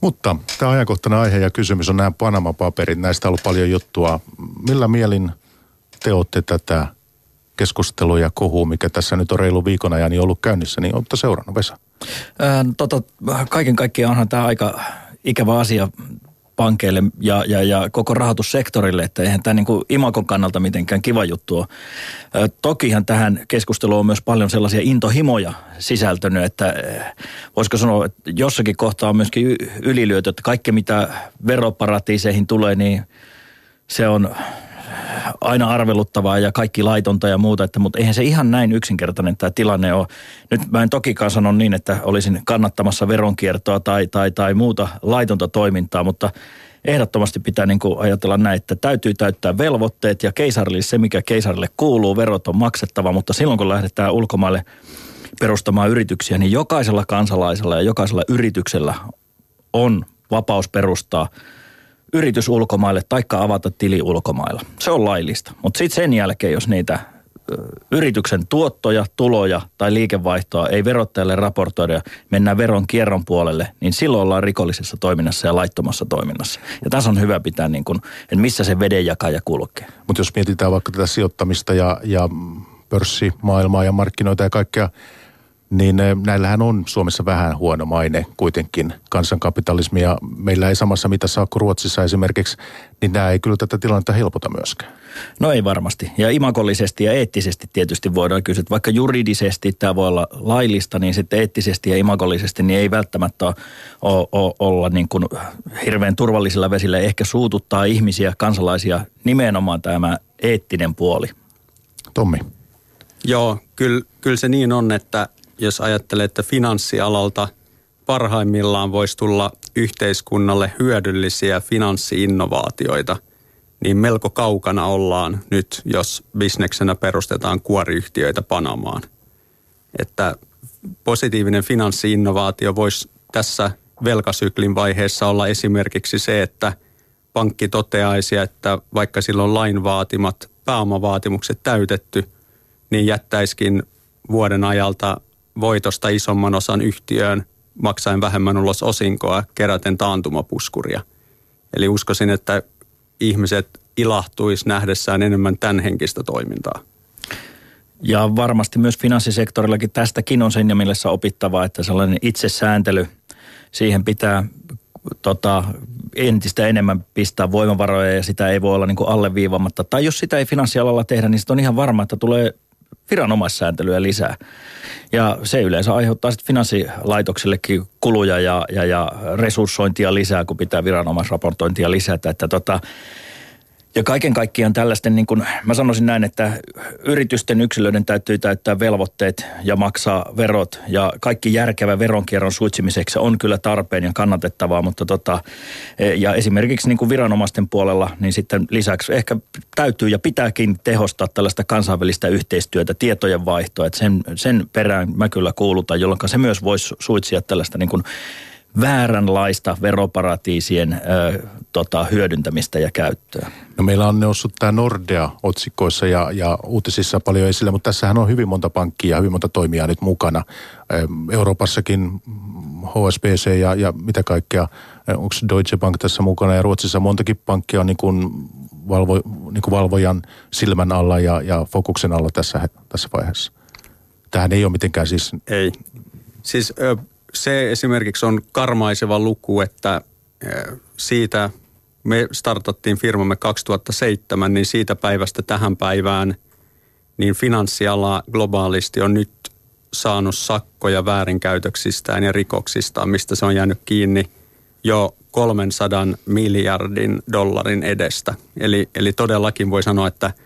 Mutta tämä ajankohtainen aihe ja kysymys on nämä Panama-paperit. Näistä on ollut paljon juttua. Millä mielin te olette tätä keskustelua ja kohua, mikä tässä nyt on reilu viikon ajan ollut käynnissä, niin olette seurannut, Vesa? Ää, tota, kaiken kaikkiaan onhan tämä aika ikävä asia pankeille ja, ja, ja koko rahoitussektorille, että eihän tämä niin kuin imakon kannalta mitenkään kiva juttu ole. Tokihan tähän keskusteluun on myös paljon sellaisia intohimoja sisältynyt, että voisiko sanoa, että jossakin kohtaa on myöskin ylilyöty, että kaikki mitä veroparatiiseihin tulee, niin se on aina arveluttavaa ja kaikki laitonta ja muuta, että, mutta eihän se ihan näin yksinkertainen tämä tilanne ole. Nyt mä en tokikaan sano niin, että olisin kannattamassa veronkiertoa tai, tai, tai muuta laitonta toimintaa, mutta ehdottomasti pitää niin kuin ajatella näin, että täytyy täyttää velvoitteet ja keisarille se, mikä keisarille kuuluu, verot on maksettava, mutta silloin kun lähdetään ulkomaille perustamaan yrityksiä, niin jokaisella kansalaisella ja jokaisella yrityksellä on vapaus perustaa – yritys ulkomaille taikka avata tili ulkomailla. Se on laillista. Mutta sitten sen jälkeen, jos niitä yrityksen tuottoja, tuloja tai liikevaihtoa ei verottajalle raportoida mennään veron kierron puolelle, niin silloin ollaan rikollisessa toiminnassa ja laittomassa toiminnassa. Ja tässä on hyvä pitää, niin kun, että missä se vedenjakaja kulkee. Mutta jos mietitään vaikka tätä sijoittamista ja, ja pörssimaailmaa ja markkinoita ja kaikkea, niin eh, näillähän on Suomessa vähän huono maine kuitenkin kansankapitalismia. Meillä ei samassa mitassa ole kuin Ruotsissa esimerkiksi, niin nämä ei kyllä tätä tilannetta helpota myöskään. No ei varmasti. Ja imakollisesti ja eettisesti tietysti voidaan kysyä, että vaikka juridisesti tämä voi olla laillista, niin sitten eettisesti ja imakollisesti niin ei välttämättä ole, ole, olla niin kuin hirveän turvallisilla vesillä. Ehkä suututtaa ihmisiä, kansalaisia nimenomaan tämä eettinen puoli. Tommi. Joo, kyllä, kyllä se niin on, että jos ajattelee, että finanssialalta parhaimmillaan voisi tulla yhteiskunnalle hyödyllisiä finanssiinnovaatioita, niin melko kaukana ollaan nyt, jos bisneksenä perustetaan kuoriyhtiöitä Panamaan. Että positiivinen finanssiinnovaatio voisi tässä velkasyklin vaiheessa olla esimerkiksi se, että pankki toteaisi, että vaikka silloin lain vaatimat pääomavaatimukset täytetty, niin jättäiskin vuoden ajalta voitosta isomman osan yhtiöön maksaen vähemmän ulos osinkoa keräten taantumapuskuria. Eli uskoisin, että ihmiset ilahtuisi nähdessään enemmän tämän henkistä toimintaa. Ja varmasti myös finanssisektorillakin tästäkin on sen ja mielessä opittavaa, että sellainen itsesääntely, siihen pitää tota, entistä enemmän pistää voimavaroja ja sitä ei voi olla niin kuin alleviivamatta. Tai jos sitä ei finanssialalla tehdä, niin sitten on ihan varma, että tulee viranomaissääntelyä lisää. Ja se yleensä aiheuttaa sitten finanssilaitoksellekin kuluja ja, ja, ja resurssointia lisää, kun pitää viranomaisraportointia lisätä. Että tota, ja kaiken kaikkiaan tällaisten, niin kuin mä sanoisin näin, että yritysten yksilöiden täytyy täyttää velvoitteet ja maksaa verot. Ja kaikki järkevä veronkierron suitsimiseksi on kyllä tarpeen ja kannatettavaa, mutta tota, e, ja esimerkiksi niin kuin viranomaisten puolella, niin sitten lisäksi ehkä täytyy ja pitääkin tehostaa tällaista kansainvälistä yhteistyötä, tietojen vaihtoa, että sen, sen perään mä kyllä kuulutan, jolloin se myös voisi suitsia tällaista niin kuin vääränlaista veroparatiisien ö, tota, hyödyntämistä ja käyttöä. No meillä on noussut tämä Nordea otsikoissa ja, ja uutisissa paljon esille, mutta tässähän on hyvin monta pankkia ja hyvin monta toimijaa nyt mukana. Euroopassakin HSBC ja, ja mitä kaikkea, onko Deutsche Bank tässä mukana ja Ruotsissa montakin pankkia on niin kuin valvo, niin kuin valvojan silmän alla ja, ja fokuksen alla tässä, tässä vaiheessa. Tähän ei ole mitenkään siis... Ei. Siis se esimerkiksi on karmaiseva luku, että siitä me startattiin firmamme 2007, niin siitä päivästä tähän päivään niin finanssiala globaalisti on nyt saanut sakkoja väärinkäytöksistään ja rikoksistaan, mistä se on jäänyt kiinni jo 300 miljardin dollarin edestä. Eli, eli todellakin voi sanoa, että –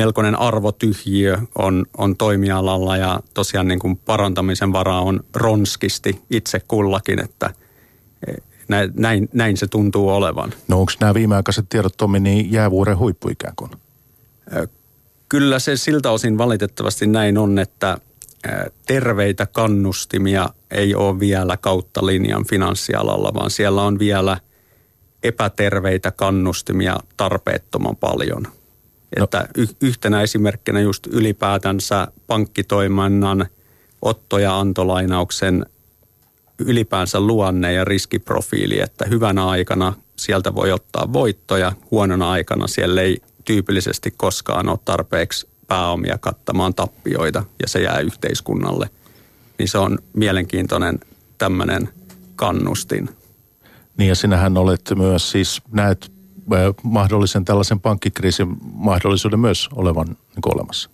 melkoinen arvotyhjiö on, on toimialalla ja tosiaan niin kuin parantamisen varaa on ronskisti itse kullakin, että e, näin, näin se tuntuu olevan. No onko nämä viimeaikaiset tiedot, Tommi, niin jäävuoren huippu ikään kuin? Kyllä se siltä osin valitettavasti näin on, että terveitä kannustimia ei ole vielä kautta linjan finanssialalla, vaan siellä on vielä epäterveitä kannustimia tarpeettoman paljon – No. Että y- yhtenä esimerkkinä just ylipäätänsä pankkitoimannan otto- ja antolainauksen ylipäänsä luonne ja riskiprofiili, että hyvänä aikana sieltä voi ottaa voittoja, huonona aikana siellä ei tyypillisesti koskaan ole tarpeeksi pääomia kattamaan tappioita ja se jää yhteiskunnalle. Niin se on mielenkiintoinen tämmöinen kannustin. Niin ja sinähän olet myös siis, näet mahdollisen tällaisen pankkikriisin mahdollisuuden myös olevan niin olemassa?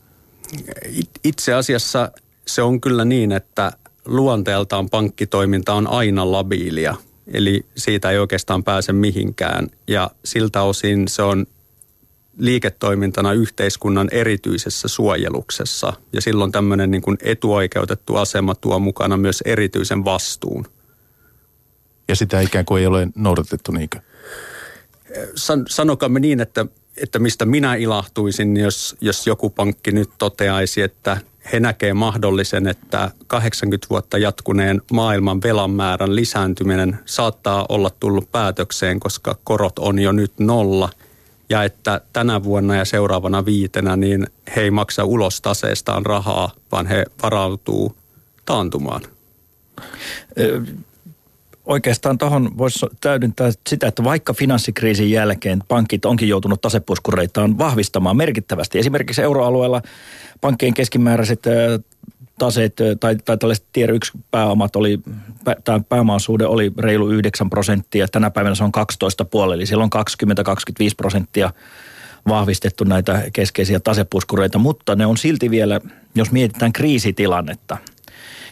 Itse asiassa se on kyllä niin, että luonteeltaan pankkitoiminta on aina labiilia. Eli siitä ei oikeastaan pääse mihinkään. Ja siltä osin se on liiketoimintana yhteiskunnan erityisessä suojeluksessa. Ja silloin tämmöinen niin kuin etuoikeutettu asema tuo mukana myös erityisen vastuun. Ja sitä ikään kuin ei ole noudatettu niinkö? San, sanokamme niin, että, että mistä minä ilahtuisin, jos, jos joku pankki nyt toteaisi, että he näkee mahdollisen, että 80 vuotta jatkuneen maailman velan määrän lisääntyminen saattaa olla tullut päätökseen, koska korot on jo nyt nolla – ja että tänä vuonna ja seuraavana viitenä niin he ei maksa ulos taseestaan rahaa, vaan he varautuu taantumaan. Oikeastaan tuohon voisi täydentää sitä, että vaikka finanssikriisin jälkeen pankit onkin joutunut tasepuskureitaan vahvistamaan merkittävästi. Esimerkiksi euroalueella pankkien keskimääräiset taseet tai, tai tällaiset tier 1 pääomat oli, tämä pääomaosuuden oli reilu 9 prosenttia. Tänä päivänä se on 12,5, eli siellä on 20-25 prosenttia vahvistettu näitä keskeisiä tasepuskureita, mutta ne on silti vielä, jos mietitään kriisitilannetta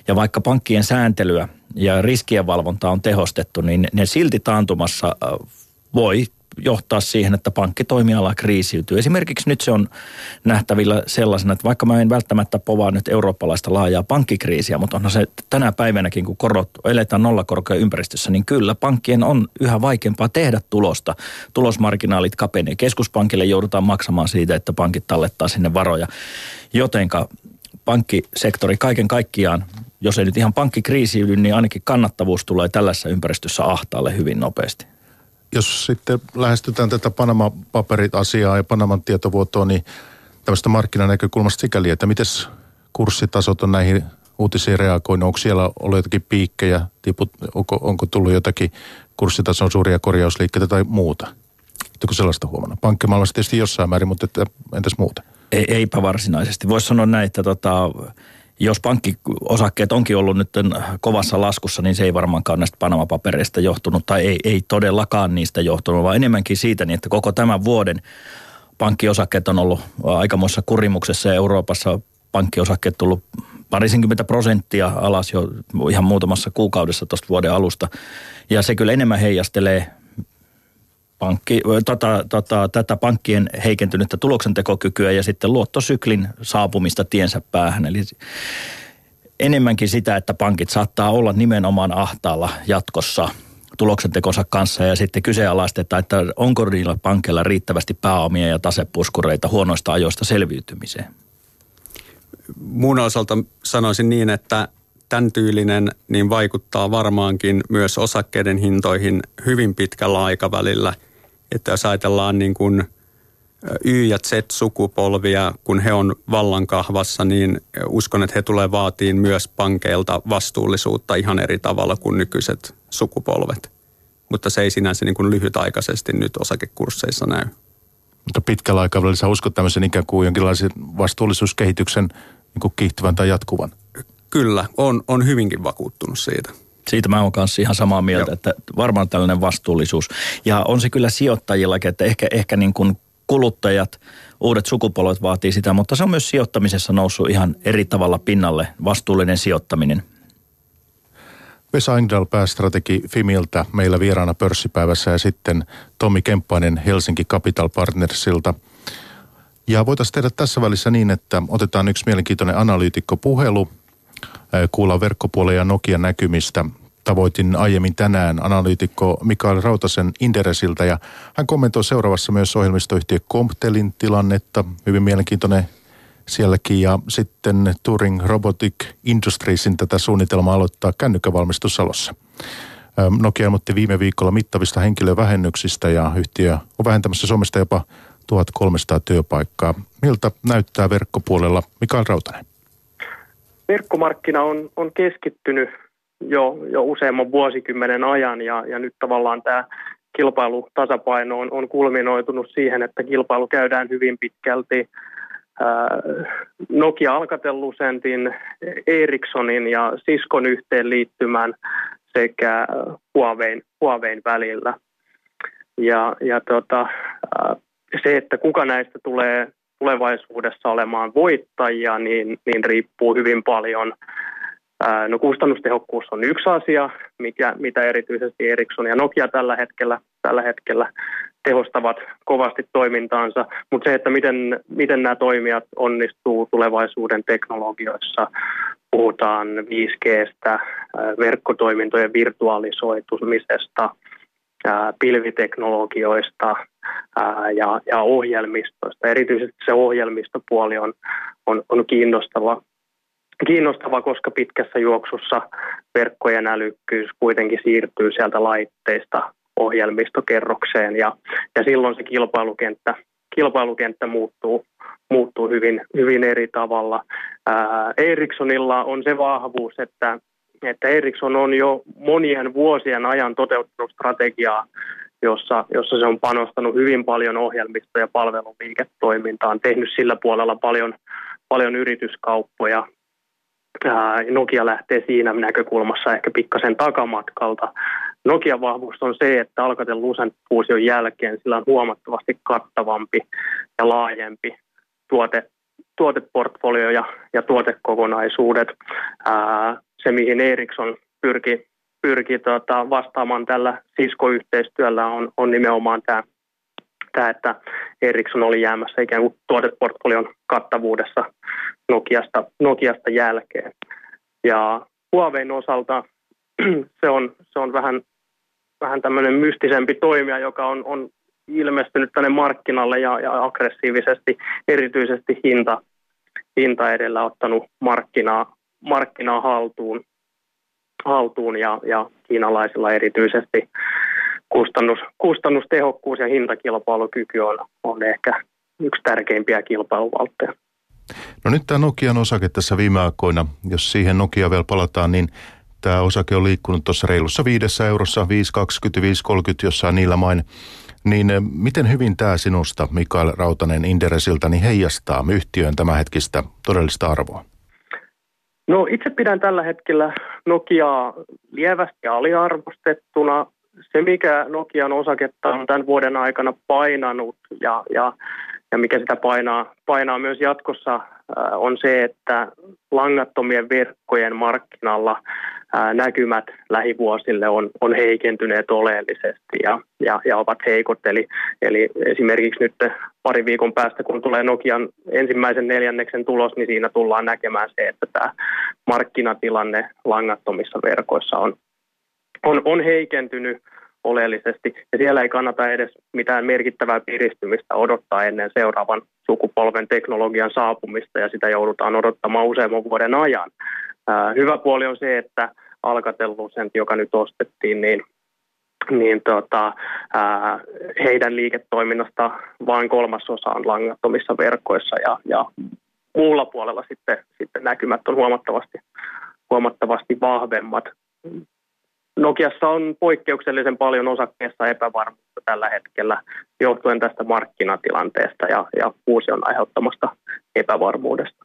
ja vaikka pankkien sääntelyä ja riskien valvontaa on tehostettu, niin ne silti taantumassa voi johtaa siihen, että pankkitoimiala kriisiytyy. Esimerkiksi nyt se on nähtävillä sellaisena, että vaikka mä en välttämättä povaa nyt eurooppalaista laajaa pankkikriisiä, mutta onhan se tänä päivänäkin, kun korot eletään nollakorkoja ympäristössä, niin kyllä pankkien on yhä vaikeampaa tehdä tulosta. Tulosmarginaalit kapenee. Keskuspankille joudutaan maksamaan siitä, että pankit tallettaa sinne varoja. Jotenka pankkisektori kaiken kaikkiaan, jos ei nyt ihan pankki kriisiydy, niin ainakin kannattavuus tulee tällaisessa ympäristössä ahtaalle hyvin nopeasti jos sitten lähestytään tätä Panama-paperit-asiaa ja Panaman tietovuotoa, niin tämmöistä markkinanäkökulmasta sikäli, että miten kurssitasot on näihin uutisiin reagoinut? Onko siellä ollut jotakin piikkejä, tiput, onko, onko tullut jotakin kurssitason suuria korjausliikkeitä tai muuta? Oletteko sellaista huomannut? Pankkimaailmassa tietysti jossain määrin, mutta että, entäs muuta? Ei, eipä varsinaisesti. Voisi sanoa näin, että tota, jos pankkiosakkeet onkin ollut nyt kovassa laskussa, niin se ei varmaankaan näistä Panama-papereista johtunut, tai ei, ei todellakaan niistä johtunut, vaan enemmänkin siitä, niin että koko tämän vuoden pankkiosakkeet on ollut aikamoissa kurimuksessa ja Euroopassa pankkiosakkeet tullut parisenkymmentä prosenttia alas jo ihan muutamassa kuukaudessa tuosta vuoden alusta. Ja se kyllä enemmän heijastelee pankki, tota, tota, tätä pankkien heikentynyttä tuloksentekokykyä ja sitten luottosyklin saapumista tiensä päähän. Eli enemmänkin sitä, että pankit saattaa olla nimenomaan ahtaalla jatkossa tuloksentekonsa kanssa ja sitten kyseenalaistetaan, että onko niillä pankkeilla riittävästi pääomia ja tasepuskureita huonoista ajoista selviytymiseen. Mun osalta sanoisin niin, että tämän tyylinen niin vaikuttaa varmaankin myös osakkeiden hintoihin hyvin pitkällä aikavälillä – että jos ajatellaan niin kuin Y- ja Z-sukupolvia, kun he on vallankahvassa, niin uskon, että he tulee vaatiin myös pankeilta vastuullisuutta ihan eri tavalla kuin nykyiset sukupolvet. Mutta se ei sinänsä niin kuin lyhytaikaisesti nyt osakekursseissa näy. Mutta pitkällä aikavälillä sä uskot tämmöisen ikään kuin jonkinlaisen vastuullisuuskehityksen niin kuin kiihtyvän tai jatkuvan? Kyllä, on, on hyvinkin vakuuttunut siitä. Siitä mä oon kanssa ihan samaa mieltä, Joo. että varmaan tällainen vastuullisuus. Ja on se kyllä sijoittajillakin, että ehkä, ehkä niin kuin kuluttajat, uudet sukupolvet vaatii sitä, mutta se on myös sijoittamisessa noussut ihan eri tavalla pinnalle, vastuullinen sijoittaminen. Vesa Engdahl, päästrategi Fimiltä, meillä vieraana pörssipäivässä ja sitten Tommi Kemppainen Helsinki Capital Partnersilta. Ja voitaisiin tehdä tässä välissä niin, että otetaan yksi mielenkiintoinen analyytikko puhelu kuulla verkkopuolen ja Nokian näkymistä. Tavoitin aiemmin tänään analyytikko Mikael Rautasen Inderesiltä ja hän kommentoi seuraavassa myös ohjelmistoyhtiö Comptelin tilannetta. Hyvin mielenkiintoinen sielläkin ja sitten Turing Robotic Industriesin tätä suunnitelmaa aloittaa kännykkävalmistus Salossa. Nokia ilmoitti viime viikolla mittavista henkilövähennyksistä ja yhtiö on vähentämässä Suomesta jopa 1300 työpaikkaa. Miltä näyttää verkkopuolella Mikael Rautanen? Verkkomarkkina on, on keskittynyt jo, jo useamman vuosikymmenen ajan ja, ja nyt tavallaan tämä kilpailutasapaino on, on kulminoitunut siihen, että kilpailu käydään hyvin pitkälti Nokia Alcatel-Lucentin, Ericssonin ja Siskon yhteenliittymän sekä Huawein, Huawein välillä. Ja, ja tota, se, että kuka näistä tulee tulevaisuudessa olemaan voittajia, niin, niin riippuu hyvin paljon. No kustannustehokkuus on yksi asia, mikä, mitä erityisesti Ericsson ja Nokia tällä hetkellä, tällä hetkellä tehostavat kovasti toimintaansa, mutta se, että miten, miten nämä toimijat onnistuu tulevaisuuden teknologioissa, puhutaan 5Gstä, verkkotoimintojen virtuaalisoitumisesta, pilviteknologioista ja, ja ohjelmistoista. Erityisesti se ohjelmistopuoli on, on, on kiinnostava, kiinnostava, koska pitkässä juoksussa verkkojen älykkyys kuitenkin siirtyy sieltä laitteista ohjelmistokerrokseen ja, ja silloin se kilpailukenttä, kilpailukenttä muuttuu, muuttuu hyvin, hyvin eri tavalla. Ää, Ericssonilla on se vahvuus, että, että Ericsson on jo monien vuosien ajan toteuttanut strategiaa, jossa, jossa se on panostanut hyvin paljon ohjelmisto- ja palveluliiketoimintaan, tehnyt sillä puolella paljon, paljon yrityskauppoja. Nokia lähtee siinä näkökulmassa ehkä pikkasen takamatkalta. Nokian vahvuus on se, että Alcatel Lucent fuusion jälkeen sillä on huomattavasti kattavampi ja laajempi tuote, tuoteportfolio ja, ja tuotekokonaisuudet. Ää, se, mihin Ericsson pyrki, pyrki tota, vastaamaan tällä Cisco-yhteistyöllä on, on nimenomaan tämä, tämä, että Ericsson oli jäämässä ikään kuin tuoteportfolion kattavuudessa Nokiasta, Nokiasta jälkeen. Ja Huawein osalta se on, se on vähän vähän tämmöinen mystisempi toimija, joka on, on ilmestynyt tänne markkinalle ja, ja aggressiivisesti, erityisesti hinta, hinta edellä ottanut markkinaa, markkinaa haltuun, haltuun ja, ja kiinalaisilla erityisesti kustannus, kustannustehokkuus ja hintakilpailukyky on, on ehkä yksi tärkeimpiä kilpailuvaltteja. No nyt tämä Nokian osake tässä viime aikoina, jos siihen Nokia vielä palataan, niin Tämä osake on liikkunut tuossa reilussa viidessä eurossa, 5,20, 5,30 jossain niillä main. Niin eh, miten hyvin tämä sinusta, Mikael Rautanen Inderesiltä, niin heijastaa yhtiön tämänhetkistä todellista arvoa? No itse pidän tällä hetkellä Nokiaa lievästi aliarvostettuna. Se, mikä Nokian osaketta on tämän vuoden aikana painanut ja, ja, ja mikä sitä painaa, painaa myös jatkossa, on se, että langattomien verkkojen markkinalla näkymät lähivuosille on, on heikentyneet oleellisesti ja, ja, ja ovat heikot. Eli, eli esimerkiksi nyt pari viikon päästä, kun tulee Nokian ensimmäisen neljänneksen tulos, niin siinä tullaan näkemään se, että tämä markkinatilanne langattomissa verkoissa on, on, on heikentynyt oleellisesti. Ja siellä ei kannata edes mitään merkittävää piristymistä odottaa ennen seuraavan sukupolven teknologian saapumista, ja sitä joudutaan odottamaan useamman vuoden ajan. Hyvä puoli on se, että Alcatel joka nyt ostettiin, niin niin tota, ää, heidän liiketoiminnasta vain kolmasosa on langattomissa verkoissa ja, ja muulla puolella sitten, sitten näkymät on huomattavasti, huomattavasti vahvemmat. Nokiassa on poikkeuksellisen paljon osakkeessa epävarmuutta tällä hetkellä johtuen tästä markkinatilanteesta ja, ja fuusion aiheuttamasta epävarmuudesta.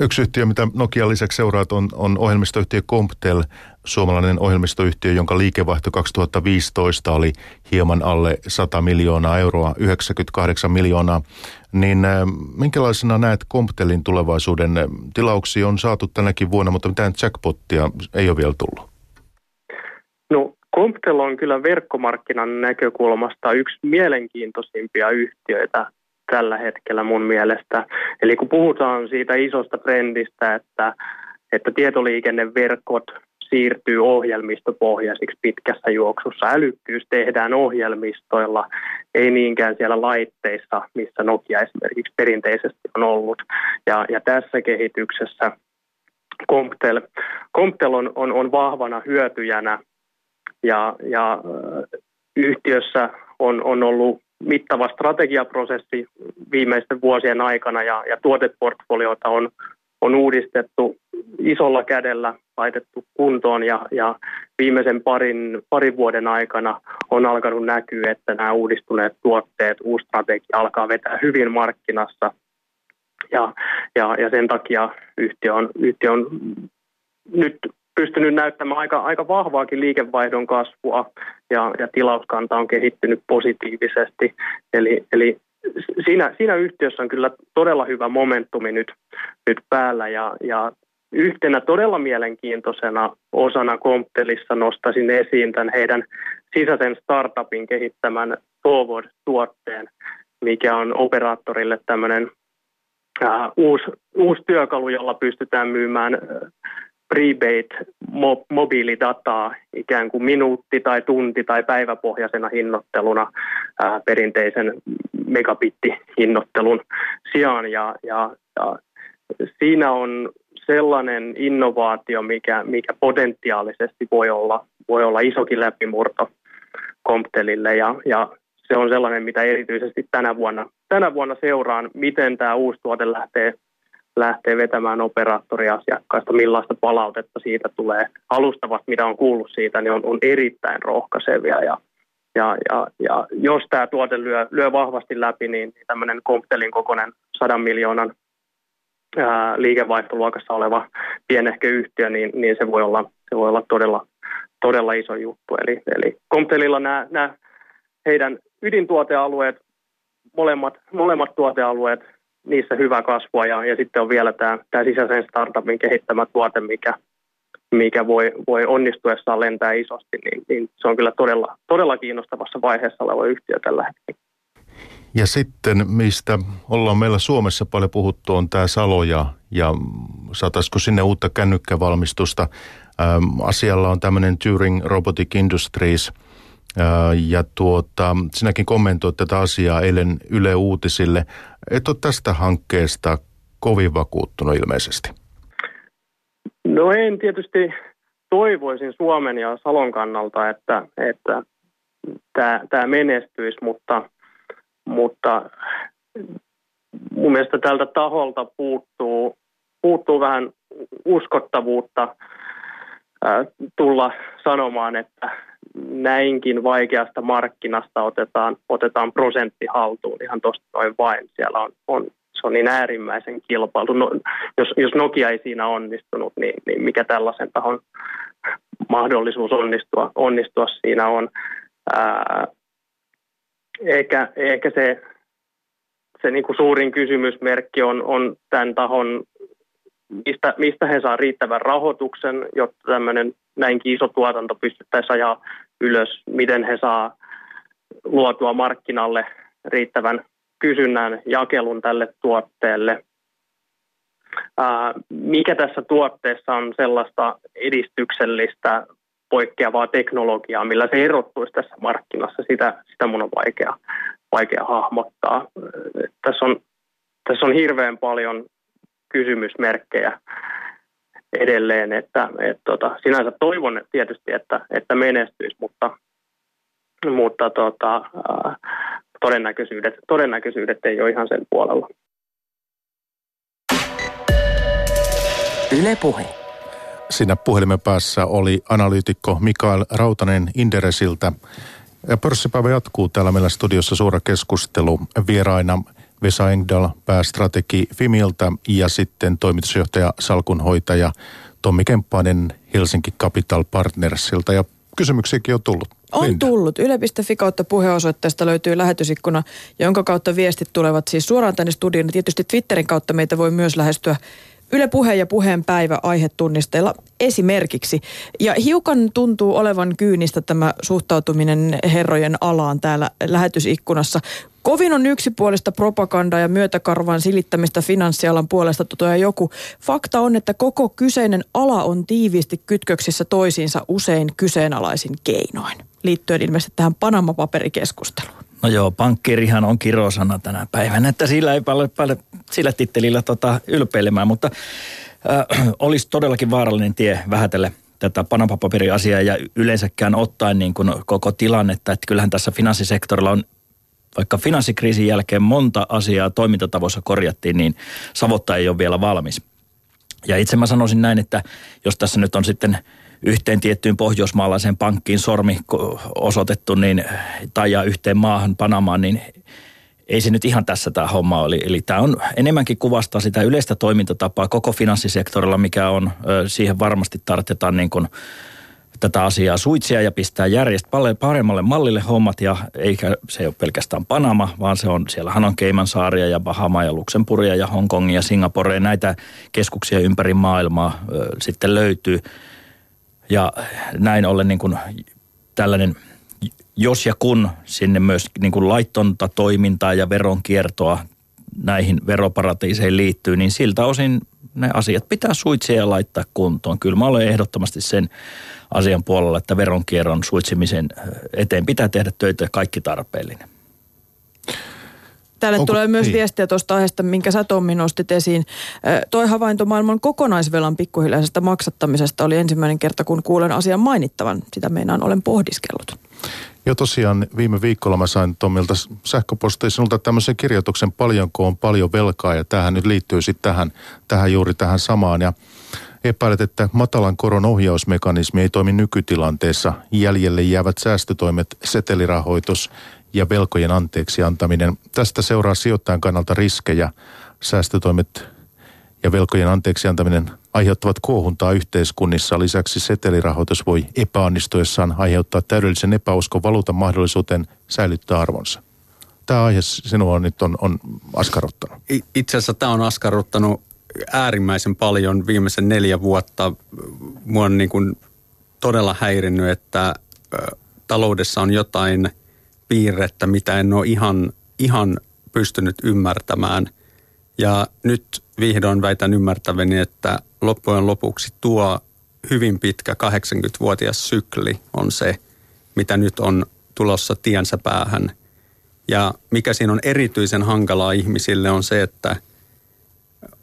Yksi yhtiö, mitä Nokia lisäksi seuraat, on, on ohjelmistoyhtiö Comptel, suomalainen ohjelmistoyhtiö, jonka liikevaihto 2015 oli hieman alle 100 miljoonaa euroa, 98 miljoonaa. Niin äh, minkälaisena näet Comptelin tulevaisuuden? Tilauksia on saatu tänäkin vuonna, mutta mitään jackpottia ei ole vielä tullut. No Comptel on kyllä verkkomarkkinan näkökulmasta yksi mielenkiintoisimpia yhtiöitä tällä hetkellä mun mielestä. Eli kun puhutaan siitä isosta trendistä, että, että tietoliikenneverkot siirtyy ohjelmistopohjaisiksi pitkässä juoksussa. Älykkyys tehdään ohjelmistoilla, ei niinkään siellä laitteissa, missä Nokia esimerkiksi perinteisesti on ollut. Ja, ja tässä kehityksessä Comptel, Comptel on, on, on vahvana hyötyjänä ja, ja yhtiössä on, on ollut mittava strategiaprosessi viimeisten vuosien aikana ja, ja tuoteportfoliota on, on uudistettu isolla kädellä laitettu kuntoon ja, ja viimeisen parin, parin vuoden aikana on alkanut näkyä, että nämä uudistuneet tuotteet, uusi strategia alkaa vetää hyvin markkinassa ja, ja, ja sen takia yhtiö on, yhtiö on nyt pystynyt näyttämään aika, aika vahvaakin liikevaihdon kasvua ja, ja tilauskanta on kehittynyt positiivisesti. Eli, eli siinä, siinä yhtiössä on kyllä todella hyvä momentumi nyt, nyt päällä ja, ja yhtenä todella mielenkiintoisena osana Comptelissa nostaisin esiin tämän heidän sisäisen startupin kehittämän Forward-tuotteen, mikä on operaattorille tämmöinen äh, uusi, uusi työkalu, jolla pystytään myymään prepaid mobiilidataa ikään kuin minuutti- tai tunti- tai päiväpohjaisena hinnoitteluna ää, perinteisen megabittihinnoittelun sijaan. Ja, ja, ja siinä on sellainen innovaatio, mikä, mikä potentiaalisesti voi olla, voi olla isokin läpimurto Comptelille ja, ja se on sellainen, mitä erityisesti tänä vuonna, tänä vuonna seuraan, miten tämä uusi tuote lähtee lähtee vetämään operaattoriasiakkaista, millaista palautetta siitä tulee alustavasti, mitä on kuullut siitä, niin on, on erittäin rohkaisevia. Ja, ja, ja, ja jos tämä tuote lyö, lyö vahvasti läpi, niin tämmöinen Comptelin kokoinen 100 miljoonan ää, liikevaihtoluokassa oleva pienehkö yhtiö, niin, niin se voi olla, se voi olla todella, todella iso juttu. Eli, eli Comptelilla nämä, nämä heidän ydintuotealueet, molemmat, molemmat tuotealueet niissä hyvä kasvua ja, ja sitten on vielä tämä, tämä sisäisen startupin kehittämä tuote, mikä, mikä voi, voi onnistuessaan lentää isosti, niin, niin se on kyllä todella, todella kiinnostavassa vaiheessa oleva yhtiö tällä hetkellä. Ja sitten, mistä ollaan meillä Suomessa paljon puhuttu, on tämä Salo ja, ja saataisiko sinne uutta kännykkävalmistusta. Ähm, asialla on tämmöinen Turing Robotic Industries – ja tuota, sinäkin kommentoit tätä asiaa eilen Yle Uutisille. Et ole tästä hankkeesta kovin vakuuttunut ilmeisesti. No en tietysti toivoisin Suomen ja Salon kannalta, että, että tämä, menestyisi, mutta, mutta mun mielestä tältä taholta puuttuu, puuttuu vähän uskottavuutta tulla sanomaan, että näinkin vaikeasta markkinasta otetaan, otetaan prosentti haltuun ihan tuosta noin vain. Siellä on, on, se on niin äärimmäisen kilpailu. No, jos, jos Nokia ei siinä onnistunut, niin, niin mikä tällaisen tahon mahdollisuus onnistua, onnistua siinä on. Ää, eikä, eikä se, se niin kuin suurin kysymysmerkki on, on tämän tahon mistä, mistä he saa riittävän rahoituksen, jotta tämmöinen näinkin iso tuotanto pystyttäisiin ajaa ylös, miten he saa luotua markkinalle riittävän kysynnän jakelun tälle tuotteelle. Ää, mikä tässä tuotteessa on sellaista edistyksellistä poikkeavaa teknologiaa, millä se erottuisi tässä markkinassa, sitä, sitä mun on vaikea, vaikea hahmottaa. Tässä on, tässä on hirveän paljon kysymysmerkkejä edelleen, että et, tota, sinänsä toivon tietysti, että, että menestyisi, mutta, mutta tota, ää, todennäköisyydet, todennäköisyydet ei ole ihan sen puolella. Yle Puhe. Siinä puhelimen päässä oli analyytikko Mikael Rautanen Inderesiltä. Pörssipäivä jatkuu täällä meillä studiossa suora keskustelu vieraina – Vesa Engdahl, päästrategi Fimiltä ja sitten toimitusjohtaja salkunhoitaja Tommi Kemppainen Helsinki Capital Partnersilta. Ja kysymyksiäkin on tullut. On Linda. tullut. Yle.fi kautta puheosoitteesta löytyy lähetysikkuna, jonka kautta viestit tulevat siis suoraan tänne studioon. Tietysti Twitterin kautta meitä voi myös lähestyä Yle Puhe ja Puheen päivä aihetunnisteilla esimerkiksi. Ja hiukan tuntuu olevan kyynistä tämä suhtautuminen herrojen alaan täällä lähetysikkunassa. Kovin on yksipuolista propagandaa ja myötäkarvan silittämistä finanssialan puolesta totoja joku. Fakta on, että koko kyseinen ala on tiiviisti kytköksissä toisiinsa usein kyseenalaisin keinoin. Liittyen ilmeisesti tähän Panama-paperikeskusteluun. No joo, pankkirihan on kirosana tänä päivänä, että sillä ei paljon, paljon sillä tittelillä tota ylpeilemään, mutta äh, olisi todellakin vaarallinen tie vähätelle tätä Panama-paperiasiaa ja yleensäkään ottaen niin kuin koko tilannetta, että kyllähän tässä finanssisektorilla on vaikka finanssikriisin jälkeen monta asiaa toimintatavoissa korjattiin, niin Savotta ei ole vielä valmis. Ja itse mä sanoisin näin, että jos tässä nyt on sitten yhteen tiettyyn pohjoismaalaiseen pankkiin sormi osoitettu niin, tai ja yhteen maahan Panamaan, niin ei se nyt ihan tässä tämä homma oli. Eli tämä on enemmänkin kuvastaa sitä yleistä toimintatapaa koko finanssisektorilla, mikä on, siihen varmasti tarvitaan niin kuin tätä asiaa suitsia ja pistää järjest paremmalle mallille hommat ja eikä se ole pelkästään Panama, vaan se on, siellähän on Keimansaaria ja Bahama ja Luxemburgia ja Hongkongia ja Singapore, näitä keskuksia ympäri maailmaa sitten löytyy. Ja näin ollen niin kuin tällainen, jos ja kun sinne myös niin kuin laittonta toimintaa ja veronkiertoa näihin veroparatiiseihin liittyy, niin siltä osin ne asiat pitää suitsia ja laittaa kuntoon. Kyllä mä olen ehdottomasti sen asian puolella, että veronkierron suitsimisen eteen pitää tehdä töitä kaikki tarpeellinen. Täällä Onko, tulee myös niin. viestiä tuosta aiheesta, minkä sä Tommi nostit esiin. Toi havainto maailman kokonaisvelan pikkuhiljaa maksattamisesta oli ensimmäinen kerta, kun kuulen asian mainittavan. Sitä meinaan olen pohdiskellut. Jo tosiaan viime viikolla mä sain Tommilta sähköpostia sinulta tämmöisen kirjoituksen paljonko on paljon velkaa ja tähän nyt liittyy sitten tähän, tähän juuri tähän samaan. Ja epäilet, että matalan koron ohjausmekanismi ei toimi nykytilanteessa. Jäljelle jäävät säästötoimet, setelirahoitus ja velkojen anteeksi antaminen. Tästä seuraa sijoittajan kannalta riskejä. Säästötoimet ja velkojen anteeksi antaminen aiheuttavat kuohuntaa yhteiskunnissa. Lisäksi setelirahoitus voi epäonnistuessaan aiheuttaa täydellisen epäuskon valuutan mahdollisuuteen säilyttää arvonsa. Tämä aihe sinua nyt on, on askarruttanut. Itse asiassa tämä on askarruttanut äärimmäisen paljon viimeisen neljä vuotta. Mua on niin kuin todella häirinnyt, että taloudessa on jotain piirrettä, mitä en ole ihan, ihan pystynyt ymmärtämään. Ja nyt vihdoin väitän ymmärtäväni, että loppujen lopuksi tuo hyvin pitkä 80-vuotias sykli on se, mitä nyt on tulossa tiensä päähän. Ja mikä siinä on erityisen hankalaa ihmisille on se, että –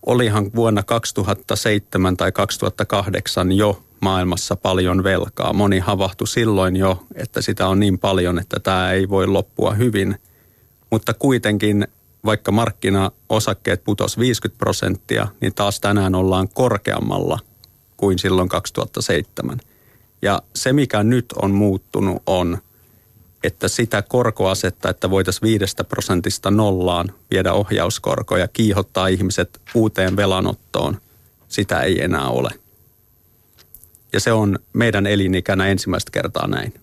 olihan vuonna 2007 tai 2008 jo maailmassa paljon velkaa. Moni havahtui silloin jo, että sitä on niin paljon, että tämä ei voi loppua hyvin. Mutta kuitenkin, vaikka markkinaosakkeet putos 50 prosenttia, niin taas tänään ollaan korkeammalla kuin silloin 2007. Ja se, mikä nyt on muuttunut, on – että sitä korkoasetta, että voitaisiin viidestä prosentista nollaan viedä ohjauskorko ja kiihottaa ihmiset uuteen velanottoon, sitä ei enää ole. Ja se on meidän elinikänä ensimmäistä kertaa näin.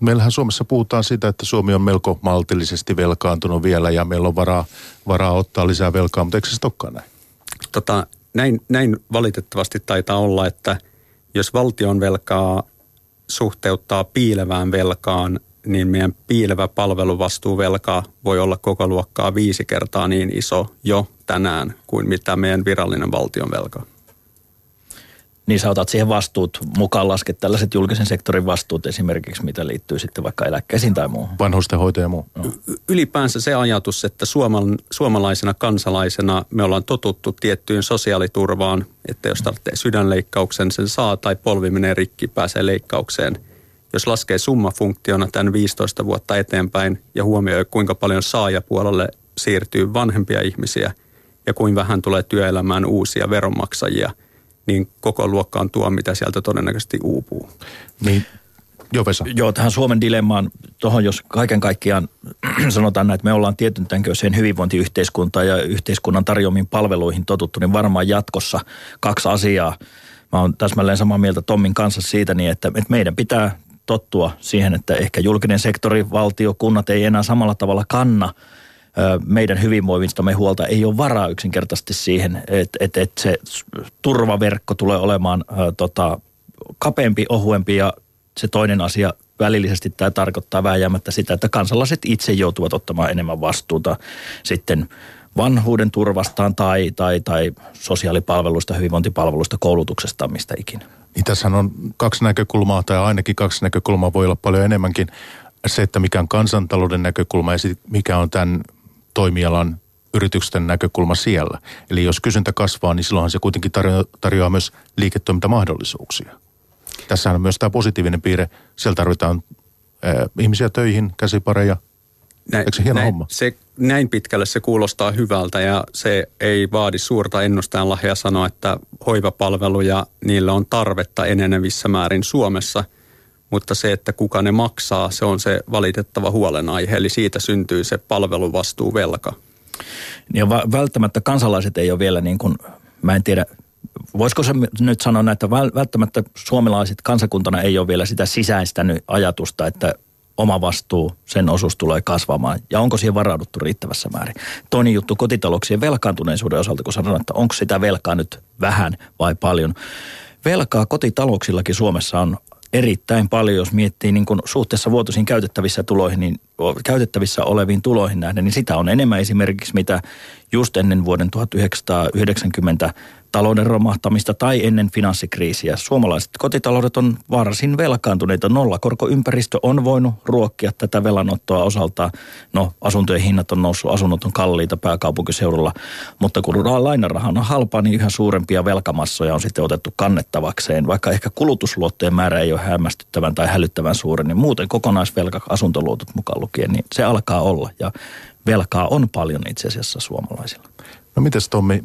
Meillähän Suomessa puhutaan siitä, että Suomi on melko maltillisesti velkaantunut vielä ja meillä on varaa, varaa ottaa lisää velkaa, mutta eikö se olekaan näin? Tota, näin? Näin valitettavasti taitaa olla, että jos valtion velkaa suhteuttaa piilevään velkaan, niin meidän piilevä palveluvastuuvelka voi olla koko luokkaa viisi kertaa niin iso jo tänään kuin mitä meidän virallinen valtionvelka. Niin sä otat siihen vastuut mukaan lasket tällaiset julkisen sektorin vastuut esimerkiksi, mitä liittyy sitten vaikka eläkkeisiin tai muuhun. Vanhustenhoito ja muu. No. Ylipäänsä se ajatus, että suomal, suomalaisena kansalaisena me ollaan totuttu tiettyyn sosiaaliturvaan, että jos tarvitsee sydänleikkauksen, sen saa tai polvi menee rikki, pääsee leikkaukseen – jos laskee summafunktiona tämän 15 vuotta eteenpäin ja huomioi, kuinka paljon saajapuolelle siirtyy vanhempia ihmisiä ja kuinka vähän tulee työelämään uusia veronmaksajia, niin koko luokkaan tuo, mitä sieltä todennäköisesti uupuu. Niin, Joo, Vesa. Joo, tähän Suomen dilemmaan, tuohon jos kaiken kaikkiaan sanotaan näin, että me ollaan tietyn tänköiseen hyvinvointiyhteiskuntaan ja yhteiskunnan tarjoamiin palveluihin totuttu, niin varmaan jatkossa kaksi asiaa. Mä oon täsmälleen samaa mieltä Tommin kanssa siitä, niin että, että meidän pitää tottua siihen, että ehkä julkinen sektori, valtio, kunnat ei enää samalla tavalla kanna meidän hyvinvoivistamme huolta. Ei ole varaa yksinkertaisesti siihen, että, että, että se turvaverkko tulee olemaan tota, kapeampi, ohuempi ja se toinen asia välillisesti tämä tarkoittaa vääjäämättä sitä, että kansalaiset itse joutuvat ottamaan enemmän vastuuta sitten vanhuuden turvastaan tai, tai, tai sosiaalipalveluista, hyvinvointipalveluista, koulutuksesta, mistä ikinä. Niin tässä on kaksi näkökulmaa, tai ainakin kaksi näkökulmaa, voi olla paljon enemmänkin. Se, että mikä on kansantalouden näkökulma ja mikä on tämän toimialan yritysten näkökulma siellä. Eli jos kysyntä kasvaa, niin silloinhan se kuitenkin tarjoaa, tarjoaa myös liiketoimintamahdollisuuksia. Tässä on myös tämä positiivinen piirre. Siellä tarvitaan äh, ihmisiä töihin, käsipareja. Näin, Eikö se hieno näin, homma? Se, näin pitkälle se kuulostaa hyvältä ja se ei vaadi suurta ennustajan lahjaa sanoa, että hoivapalveluja, niillä on tarvetta enenevissä määrin Suomessa, mutta se, että kuka ne maksaa, se on se valitettava huolenaihe, eli siitä syntyy se palveluvastuuvelka. Ja välttämättä kansalaiset ei ole vielä niin kuin, mä en tiedä, voisiko se nyt sanoa näin, että välttämättä suomalaiset kansakuntana ei ole vielä sitä sisäistänyt ajatusta, että oma vastuu, sen osuus tulee kasvamaan. Ja onko siihen varauduttu riittävässä määrin? Toinen juttu kotitalouksien velkaantuneisuuden osalta, kun sanotaan, että onko sitä velkaa nyt vähän vai paljon. Velkaa kotitalouksillakin Suomessa on erittäin paljon, jos miettii niin kuin suhteessa vuotuisiin käytettävissä tuloihin, niin käytettävissä oleviin tuloihin nähden, niin sitä on enemmän esimerkiksi mitä just ennen vuoden 1990 talouden romahtamista tai ennen finanssikriisiä. Suomalaiset kotitaloudet on varsin velkaantuneita. Nollakorkoympäristö on voinut ruokkia tätä velanottoa osalta. No, asuntojen hinnat on noussut, asunnot on kalliita pääkaupunkiseudulla, mutta kun lainaraha on halpaa, niin yhä suurempia velkamassoja on sitten otettu kannettavakseen. Vaikka ehkä kulutusluottojen määrä ei ole hämmästyttävän tai hälyttävän suuri, niin muuten kokonaisvelka asuntoluotot mukaan lukien, niin se alkaa olla. Ja velkaa on paljon itse asiassa suomalaisilla. No mites Tommi,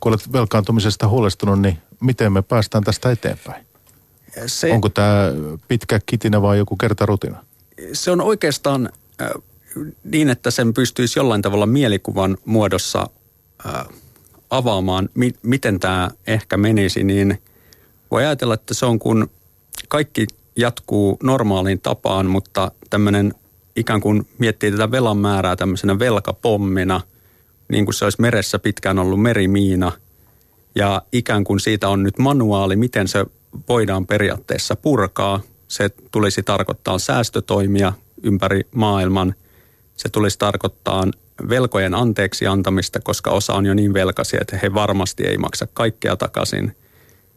kun olet velkaantumisesta huolestunut, niin miten me päästään tästä eteenpäin? Se, Onko tämä pitkä kitinä vai joku kertarutina? Se on oikeastaan äh, niin, että sen pystyisi jollain tavalla mielikuvan muodossa äh, avaamaan, mi- miten tämä ehkä menisi, niin voi ajatella, että se on kun kaikki jatkuu normaaliin tapaan, mutta tämmöinen ikään kuin miettii tätä velan määrää tämmöisenä velkapommina – niin kuin se olisi meressä pitkään ollut merimiina. Ja ikään kuin siitä on nyt manuaali, miten se voidaan periaatteessa purkaa. Se tulisi tarkoittaa säästötoimia ympäri maailman. Se tulisi tarkoittaa velkojen anteeksi antamista, koska osa on jo niin velkaisia, että he varmasti ei maksa kaikkea takaisin.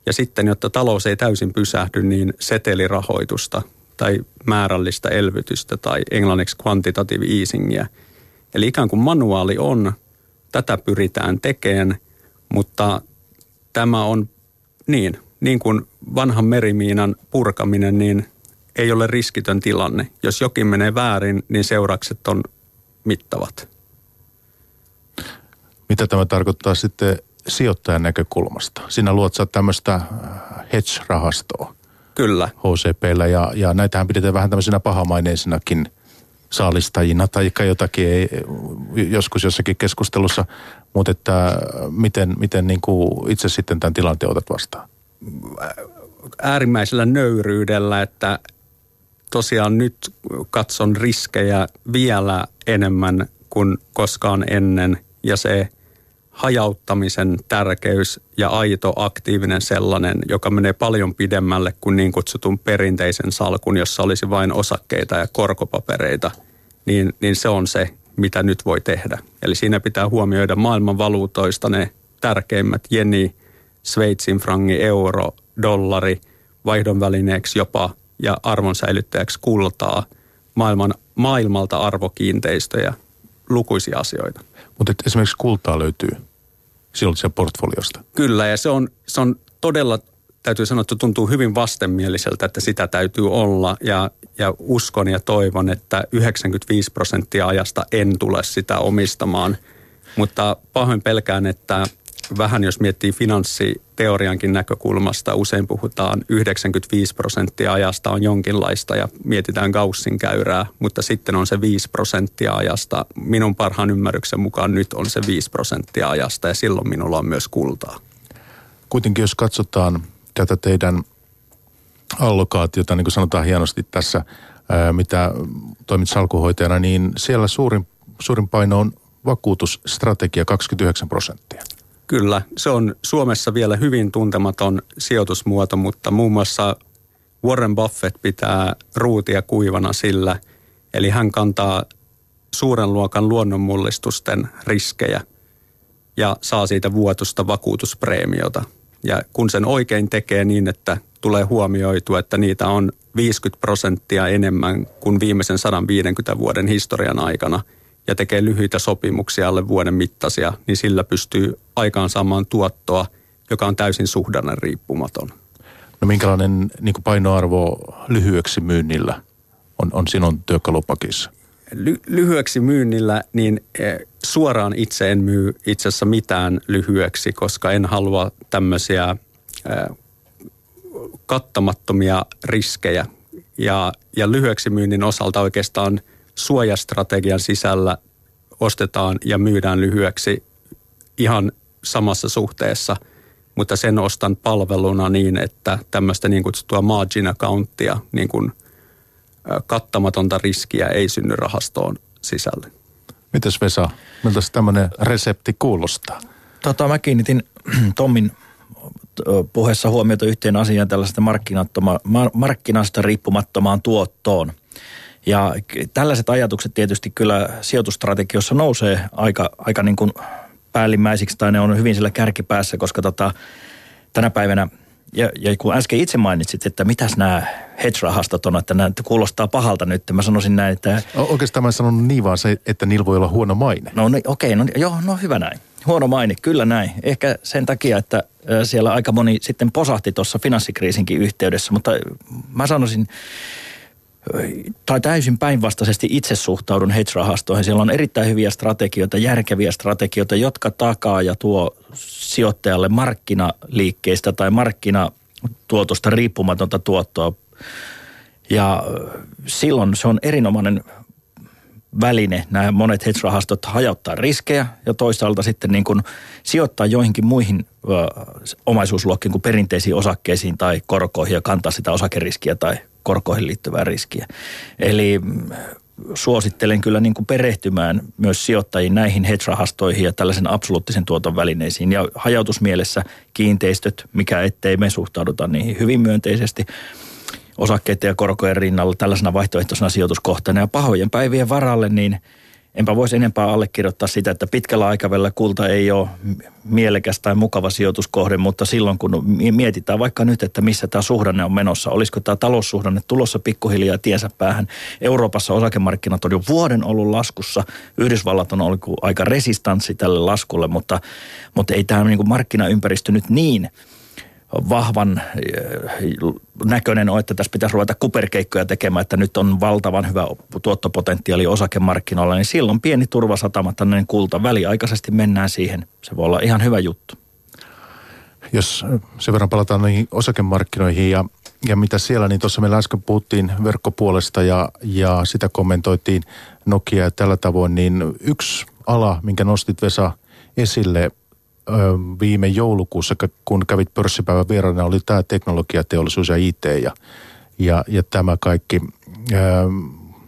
Ja sitten, jotta talous ei täysin pysähdy, niin setelirahoitusta tai määrällistä elvytystä tai englanniksi quantitative easingia. Eli ikään kuin manuaali on, tätä pyritään tekemään, mutta tämä on niin, niin kuin vanhan merimiinan purkaminen, niin ei ole riskitön tilanne. Jos jokin menee väärin, niin seuraukset on mittavat. Mitä tämä tarkoittaa sitten sijoittajan näkökulmasta? Sinä luot sä tämmöistä äh, hedge-rahastoa. Kyllä. HCPllä ja, ja näitähän pidetään vähän tämmöisenä pahamaineisinakin – saalistajina tai jotakin ei, joskus jossakin keskustelussa, mutta että miten, miten niin kuin itse sitten tämän tilanteen otat vastaan? Äärimmäisellä nöyryydellä, että tosiaan nyt katson riskejä vielä enemmän kuin koskaan ennen ja se hajauttamisen tärkeys ja aito aktiivinen sellainen, joka menee paljon pidemmälle kuin niin kutsutun perinteisen salkun, jossa olisi vain osakkeita ja korkopapereita, niin, niin se on se, mitä nyt voi tehdä. Eli siinä pitää huomioida maailman valuutoista ne tärkeimmät jeni, Sveitsin frangi, euro, dollari, vaihdonvälineeksi jopa ja arvonsäilyttäjäksi kultaa, maailman, maailmalta arvokiinteistöjä, lukuisia asioita. Mutta esimerkiksi kultaa löytyy silloin se portfoliosta. Kyllä, ja se on, se on todella, täytyy sanoa, että tuntuu hyvin vastenmieliseltä, että sitä täytyy olla. Ja, ja uskon ja toivon, että 95 prosenttia ajasta en tule sitä omistamaan. Mutta pahoin pelkään, että vähän jos miettii finanssiteoriankin näkökulmasta, usein puhutaan 95 prosenttia ajasta on jonkinlaista ja mietitään Gaussin käyrää, mutta sitten on se 5 prosenttia ajasta. Minun parhaan ymmärryksen mukaan nyt on se 5 prosenttia ajasta ja silloin minulla on myös kultaa. Kuitenkin jos katsotaan tätä teidän allokaatiota, niin kuin sanotaan hienosti tässä, mitä toimit salkuhoitajana, niin siellä suurin, suurin paino on vakuutusstrategia 29 prosenttia. Kyllä, se on Suomessa vielä hyvin tuntematon sijoitusmuoto, mutta muun muassa Warren Buffett pitää ruutia kuivana sillä, eli hän kantaa suuren luokan luonnonmullistusten riskejä ja saa siitä vuotusta vakuutuspreemiota. Ja kun sen oikein tekee niin, että tulee huomioitua, että niitä on 50 prosenttia enemmän kuin viimeisen 150 vuoden historian aikana – ja tekee lyhyitä sopimuksia alle vuoden mittaisia, niin sillä pystyy aikaan saamaan tuottoa, joka on täysin suhdanne riippumaton. No minkälainen niin painoarvo lyhyeksi myynnillä on, on sinun työkalupakissa? ly- lyhyeksi myynnillä, niin eh, suoraan itse en myy itse asiassa mitään lyhyeksi, koska en halua tämmöisiä eh, kattamattomia riskejä. Ja, ja lyhyeksi myynnin osalta oikeastaan suojastrategian sisällä ostetaan ja myydään lyhyeksi ihan samassa suhteessa, mutta sen ostan palveluna niin, että tämmöistä niin kutsuttua margin accountia, niin kuin kattamatonta riskiä ei synny rahastoon sisälle. Mites Vesa, miltä tämmöinen resepti kuulostaa? Tota, mä kiinnitin Tommin puheessa huomiota yhteen asiaan tällaista markkinasta riippumattomaan tuottoon. Ja tällaiset ajatukset tietysti kyllä sijoitustrategiossa nousee aika, aika niin kuin päällimmäisiksi tai ne on hyvin sillä kärkipäässä, koska tota, tänä päivänä ja, ja kun äsken itse mainitsit, että mitäs nämä hedge-rahastot on, että nämä kuulostaa pahalta nyt. Mä sanoisin näin, että... Oikeastaan mä sanon niin vaan se, että niillä voi olla huono maine. No niin, okei, okay, no joo, no hyvä näin. Huono maine, kyllä näin. Ehkä sen takia, että siellä aika moni sitten posahti tuossa finanssikriisinkin yhteydessä, mutta mä sanoisin, tai täysin päinvastaisesti itse suhtaudun hedge-rahastoihin. Siellä on erittäin hyviä strategioita, järkeviä strategioita, jotka takaa ja tuo sijoittajalle markkinaliikkeistä tai markkinatuotosta riippumatonta tuottoa. Ja silloin se on erinomainen väline, nämä monet hedge-rahastot hajauttaa riskejä ja toisaalta sitten niin kuin sijoittaa joihinkin muihin ö, omaisuusluokkiin kuin perinteisiin osakkeisiin tai korkoihin ja kantaa sitä osakeriskiä tai korkoihin liittyvää riskiä. Eli mm, suosittelen kyllä niin kuin perehtymään myös sijoittajiin näihin hedge-rahastoihin ja tällaisen absoluuttisen tuoton välineisiin. Ja hajautusmielessä kiinteistöt, mikä ettei me suhtauduta niihin hyvin myönteisesti osakkeiden ja korkojen rinnalla tällaisena vaihtoehtoisena sijoituskohteena. Ja pahojen päivien varalle, niin – enpä voisi enempää allekirjoittaa sitä, että pitkällä aikavälillä kulta ei ole mielekäs tai mukava sijoituskohde, mutta silloin kun mietitään vaikka nyt, että missä tämä suhdanne on menossa, olisiko tämä taloussuhdanne tulossa pikkuhiljaa tiensä päähän. Euroopassa osakemarkkinat on jo vuoden ollut laskussa, Yhdysvallat on ollut aika resistanssi tälle laskulle, mutta, mutta ei tämä niin markkinaympäristö nyt niin – vahvan eh, näköinen on, että tässä pitäisi ruveta kuperkeikkoja tekemään, että nyt on valtavan hyvä tuottopotentiaali osakemarkkinoilla, niin silloin pieni turvasatama, tämmöinen kulta, väliaikaisesti mennään siihen. Se voi olla ihan hyvä juttu. Jos sen verran palataan noihin osakemarkkinoihin ja, ja mitä siellä, niin tuossa meillä äsken puhuttiin verkkopuolesta ja, ja sitä kommentoitiin Nokia ja tällä tavoin, niin yksi ala, minkä nostit Vesa esille, viime joulukuussa, kun kävit pörssipäivän vieraana, oli tämä teknologiateollisuus ja IT ja, ja, ja tämä kaikki.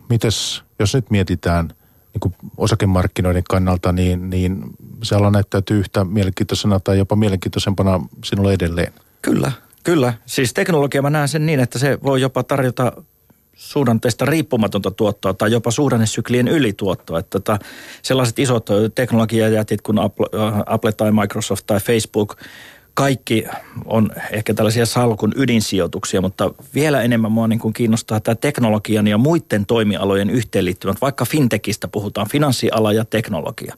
mites, jos nyt mietitään niin kuin osakemarkkinoiden kannalta, niin, niin se ala näyttäytyy yhtä mielenkiintoisena tai jopa mielenkiintoisempana sinulle edelleen. Kyllä, kyllä. Siis teknologia mä näen sen niin, että se voi jopa tarjota suhdanteista riippumatonta tuottoa tai jopa suhdannesyklien ylituottoa. Että tota, sellaiset isot teknologiajätit kuin Apple, Apple tai Microsoft tai Facebook, kaikki on ehkä tällaisia salkun ydinsijoituksia, mutta vielä enemmän mua niin kuin kiinnostaa tämä teknologian ja muiden toimialojen yhteenliittymät. Vaikka fintechistä puhutaan, finanssiala ja teknologia.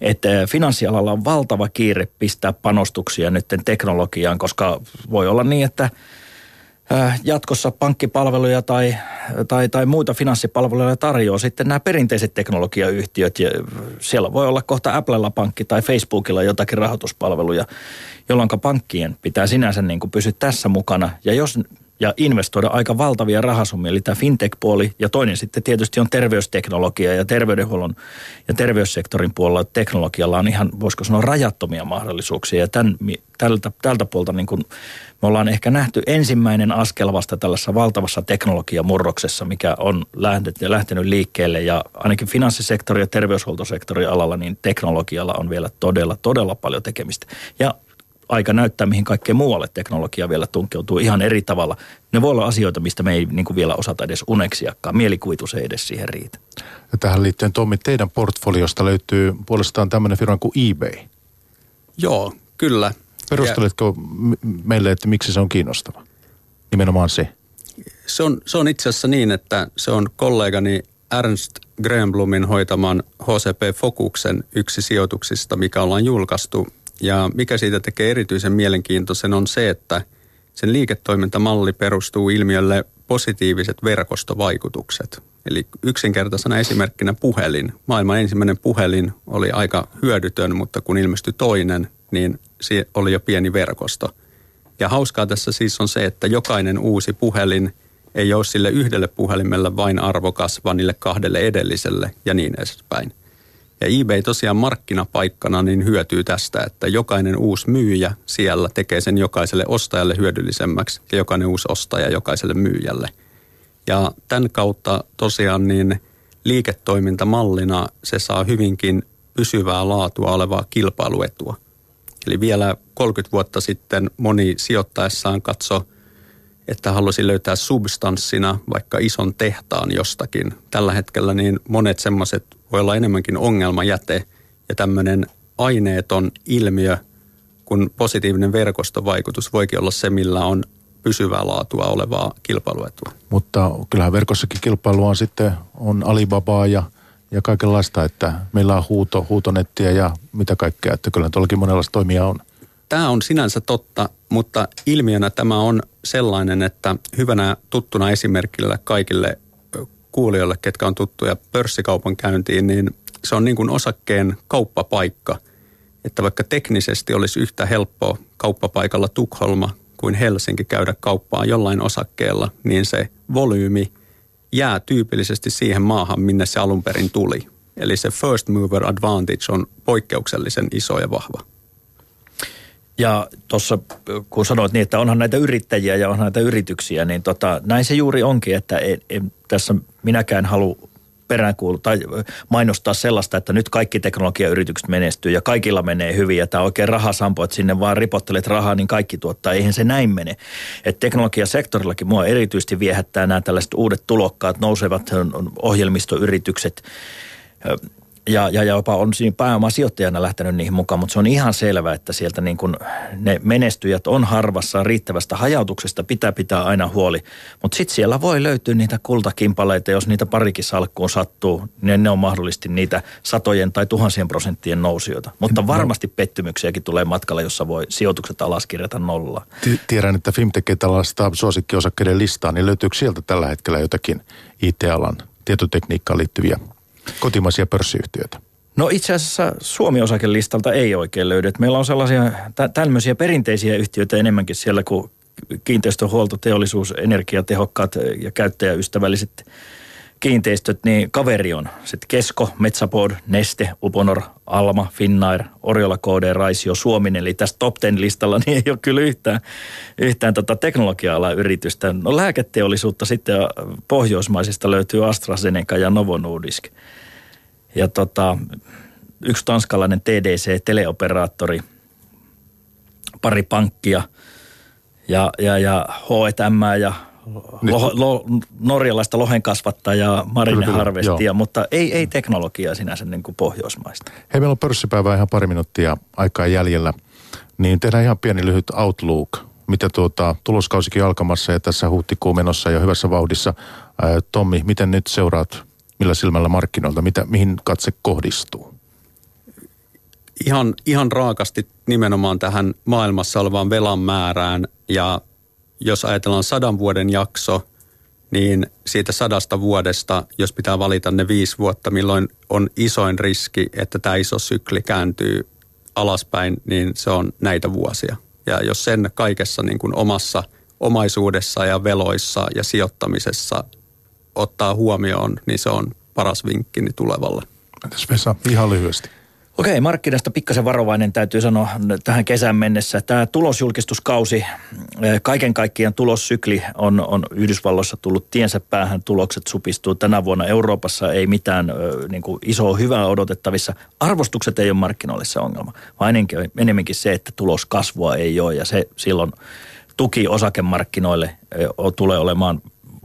Että finanssialalla on valtava kiire pistää panostuksia nyt teknologiaan, koska voi olla niin, että – jatkossa pankkipalveluja tai, tai, tai muita finanssipalveluja tarjoaa sitten nämä perinteiset teknologiayhtiöt. Ja siellä voi olla kohta Applella pankki tai Facebookilla jotakin rahoituspalveluja, jolloin pankkien pitää sinänsä niin kuin pysyä tässä mukana. Ja jos ja investoida aika valtavia rahasummia, eli tämä fintech-puoli, ja toinen sitten tietysti on terveysteknologia ja terveydenhuollon ja terveyssektorin puolella teknologialla on ihan, voisiko sanoa, rajattomia mahdollisuuksia, ja tämän, tältä, tältä puolta niin kuin me ollaan ehkä nähty ensimmäinen askel vasta tällaisessa valtavassa teknologiamurroksessa, mikä on lähtenyt, lähtenyt liikkeelle, ja ainakin finanssisektori ja terveyshuoltosektori alalla, niin teknologialla on vielä todella, todella paljon tekemistä. Ja aika näyttää, mihin kaikkeen muualle teknologia vielä tunkeutuu ihan eri tavalla. Ne voi olla asioita, mistä me ei niin kuin vielä osata edes uneksiakaan. Mielikuvitus ei edes siihen riitä. Ja tähän liittyen Tommi, teidän portfoliosta löytyy puolestaan tämmöinen firma kuin eBay. Joo, kyllä. Perusteletko ja... meille, että miksi se on kiinnostava? Nimenomaan se. Se on, se on itse asiassa niin, että se on kollegani Ernst Grönblumin hoitaman HCP Fokuksen yksi sijoituksista, mikä ollaan julkaistu ja mikä siitä tekee erityisen mielenkiintoisen on se, että sen liiketoimintamalli perustuu ilmiölle positiiviset verkostovaikutukset. Eli yksinkertaisena esimerkkinä puhelin. Maailman ensimmäinen puhelin oli aika hyödytön, mutta kun ilmestyi toinen, niin se oli jo pieni verkosto. Ja hauskaa tässä siis on se, että jokainen uusi puhelin ei ole sille yhdelle puhelimelle vain arvokas, vaan niille kahdelle edelliselle ja niin edespäin. Ja eBay tosiaan markkinapaikkana niin hyötyy tästä, että jokainen uusi myyjä siellä tekee sen jokaiselle ostajalle hyödyllisemmäksi ja jokainen uusi ostaja jokaiselle myyjälle. Ja tämän kautta tosiaan niin liiketoimintamallina se saa hyvinkin pysyvää laatua olevaa kilpailuetua. Eli vielä 30 vuotta sitten moni sijoittaessaan katsoi että halusi löytää substanssina vaikka ison tehtaan jostakin. Tällä hetkellä niin monet semmoiset voi olla enemmänkin ongelmajäte ja tämmöinen aineeton ilmiö, kun positiivinen verkostovaikutus voikin olla se, millä on pysyvää laatua olevaa kilpailuetua. Mutta kyllähän verkossakin kilpailua on sitten on Alibabaa ja, ja kaikenlaista, että meillä on huuto, huutonettiä ja mitä kaikkea, että kyllä tuollakin monenlaista toimia on. Tämä on sinänsä totta, mutta ilmiönä tämä on sellainen, että hyvänä tuttuna esimerkillä kaikille kuulijoille, ketkä on tuttuja pörssikaupan käyntiin, niin se on niin kuin osakkeen kauppapaikka. Että vaikka teknisesti olisi yhtä helppoa kauppapaikalla Tukholma kuin Helsinki käydä kauppaa jollain osakkeella, niin se volyymi jää tyypillisesti siihen maahan, minne se alun perin tuli. Eli se first mover advantage on poikkeuksellisen iso ja vahva. Ja tuossa kun sanoit niin, että onhan näitä yrittäjiä ja onhan näitä yrityksiä, niin tota, näin se juuri onkin, että en, en, tässä minäkään halua peräänkuulu tai mainostaa sellaista, että nyt kaikki teknologiayritykset menestyy ja kaikilla menee hyvin ja tämä oikein rahasampo, että sinne vaan ripottelet rahaa, niin kaikki tuottaa. Eihän se näin mene. Että teknologiasektorillakin mua erityisesti viehättää nämä tällaiset uudet tulokkaat, nousevat ohjelmistoyritykset, ja, ja jopa on siinä pääomasijoittajana lähtenyt niihin mukaan, mutta se on ihan selvä, että sieltä niin kuin ne menestyjät on harvassa riittävästä hajautuksesta, pitää pitää aina huoli. Mutta sitten siellä voi löytyä niitä kultakimpaleita, jos niitä parikin salkkuun sattuu, niin ne on mahdollisesti niitä satojen tai tuhansien prosenttien nousijoita. Mutta no. varmasti pettymyksiäkin tulee matkalla, jossa voi sijoitukset alas kirjata nollaa. Tiedän, että Fimtech tällaista suosikkiosakkeiden listaa, niin löytyykö sieltä tällä hetkellä jotakin IT-alan tietotekniikkaan liittyviä kotimaisia pörssiyhtiöitä? No itse asiassa Suomi-osakelistalta ei oikein löydy. Meillä on sellaisia tämmöisiä perinteisiä yhtiöitä enemmänkin siellä kuin kiinteistöhuolto, teollisuus, energiatehokkaat ja käyttäjäystävälliset kiinteistöt, niin kaveri on sitten Kesko, Metsapod, Neste, Uponor, Alma, Finnair, Oriola KD, Raisio, Suominen. Eli tässä top 10 listalla niin ei ole kyllä yhtään, yhtään tota teknologia-alan yritystä. No lääketeollisuutta sitten pohjoismaisista löytyy AstraZeneca ja Novo Nordisk. Ja tota, yksi tanskalainen TDC, teleoperaattori, pari pankkia ja, ja, ja H&M ja lo, lo, norjalaista lohen kasvattajaa, Marine Harvestia, mutta ei, ei teknologiaa sinänsä niin kuin pohjoismaista. Hei, meillä on pörssipäivä ihan pari minuuttia aikaa jäljellä, niin tehdään ihan pieni lyhyt outlook. Mitä tuota, tuloskausikin alkamassa ja tässä huhtikuun menossa ja hyvässä vauhdissa. Ää, Tommi, miten nyt seuraat, millä silmällä markkinoilta, mitä, mihin katse kohdistuu? Ihan, ihan raakasti nimenomaan tähän maailmassa olevaan velan määrään ja jos ajatellaan sadan vuoden jakso, niin siitä sadasta vuodesta, jos pitää valita ne viisi vuotta, milloin on isoin riski, että tämä iso sykli kääntyy alaspäin, niin se on näitä vuosia. Ja jos sen kaikessa niin kuin omassa omaisuudessa ja veloissa ja sijoittamisessa ottaa huomioon, niin se on paras vinkki tulevalle. Entäs Vesa, ihan lyhyesti? Okei, markkinasta pikkasen varovainen täytyy sanoa tähän kesän mennessä. Tämä tulosjulkistuskausi, eh, kaiken kaikkiaan tulossykli on, on Yhdysvalloissa tullut tiensä päähän. Tulokset supistuu tänä vuonna. Euroopassa ei mitään niin kuin isoa hyvää odotettavissa. Arvostukset ei ole markkinoille se ongelma, vaan enemmänkin se, että tuloskasvua ei ole ja se silloin tuki osakemarkkinoille tulee olemaan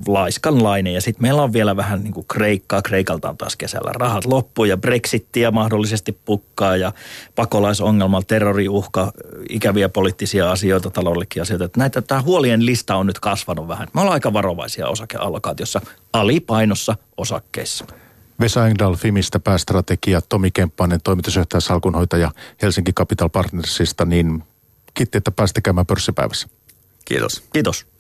laiskanlainen. Ja sitten meillä on vielä vähän niin kuin Kreikkaa. Kreikalta on taas kesällä rahat loppu ja Brexittiä mahdollisesti pukkaa ja pakolaisongelma, terroriuhka, ikäviä poliittisia asioita, taloudellisia asioita. Että näitä, tämä huolien lista on nyt kasvanut vähän. Me ollaan aika varovaisia osakeallokaatiossa alipainossa osakkeissa. Vesa Engdahl Fimistä päästrategia, Tomi Kemppainen toimitusjohtaja salkunhoitaja Helsinki Capital Partnersista, niin kiitti, että pääsitte käymään pörssipäivässä. Kiitos. Kiitos.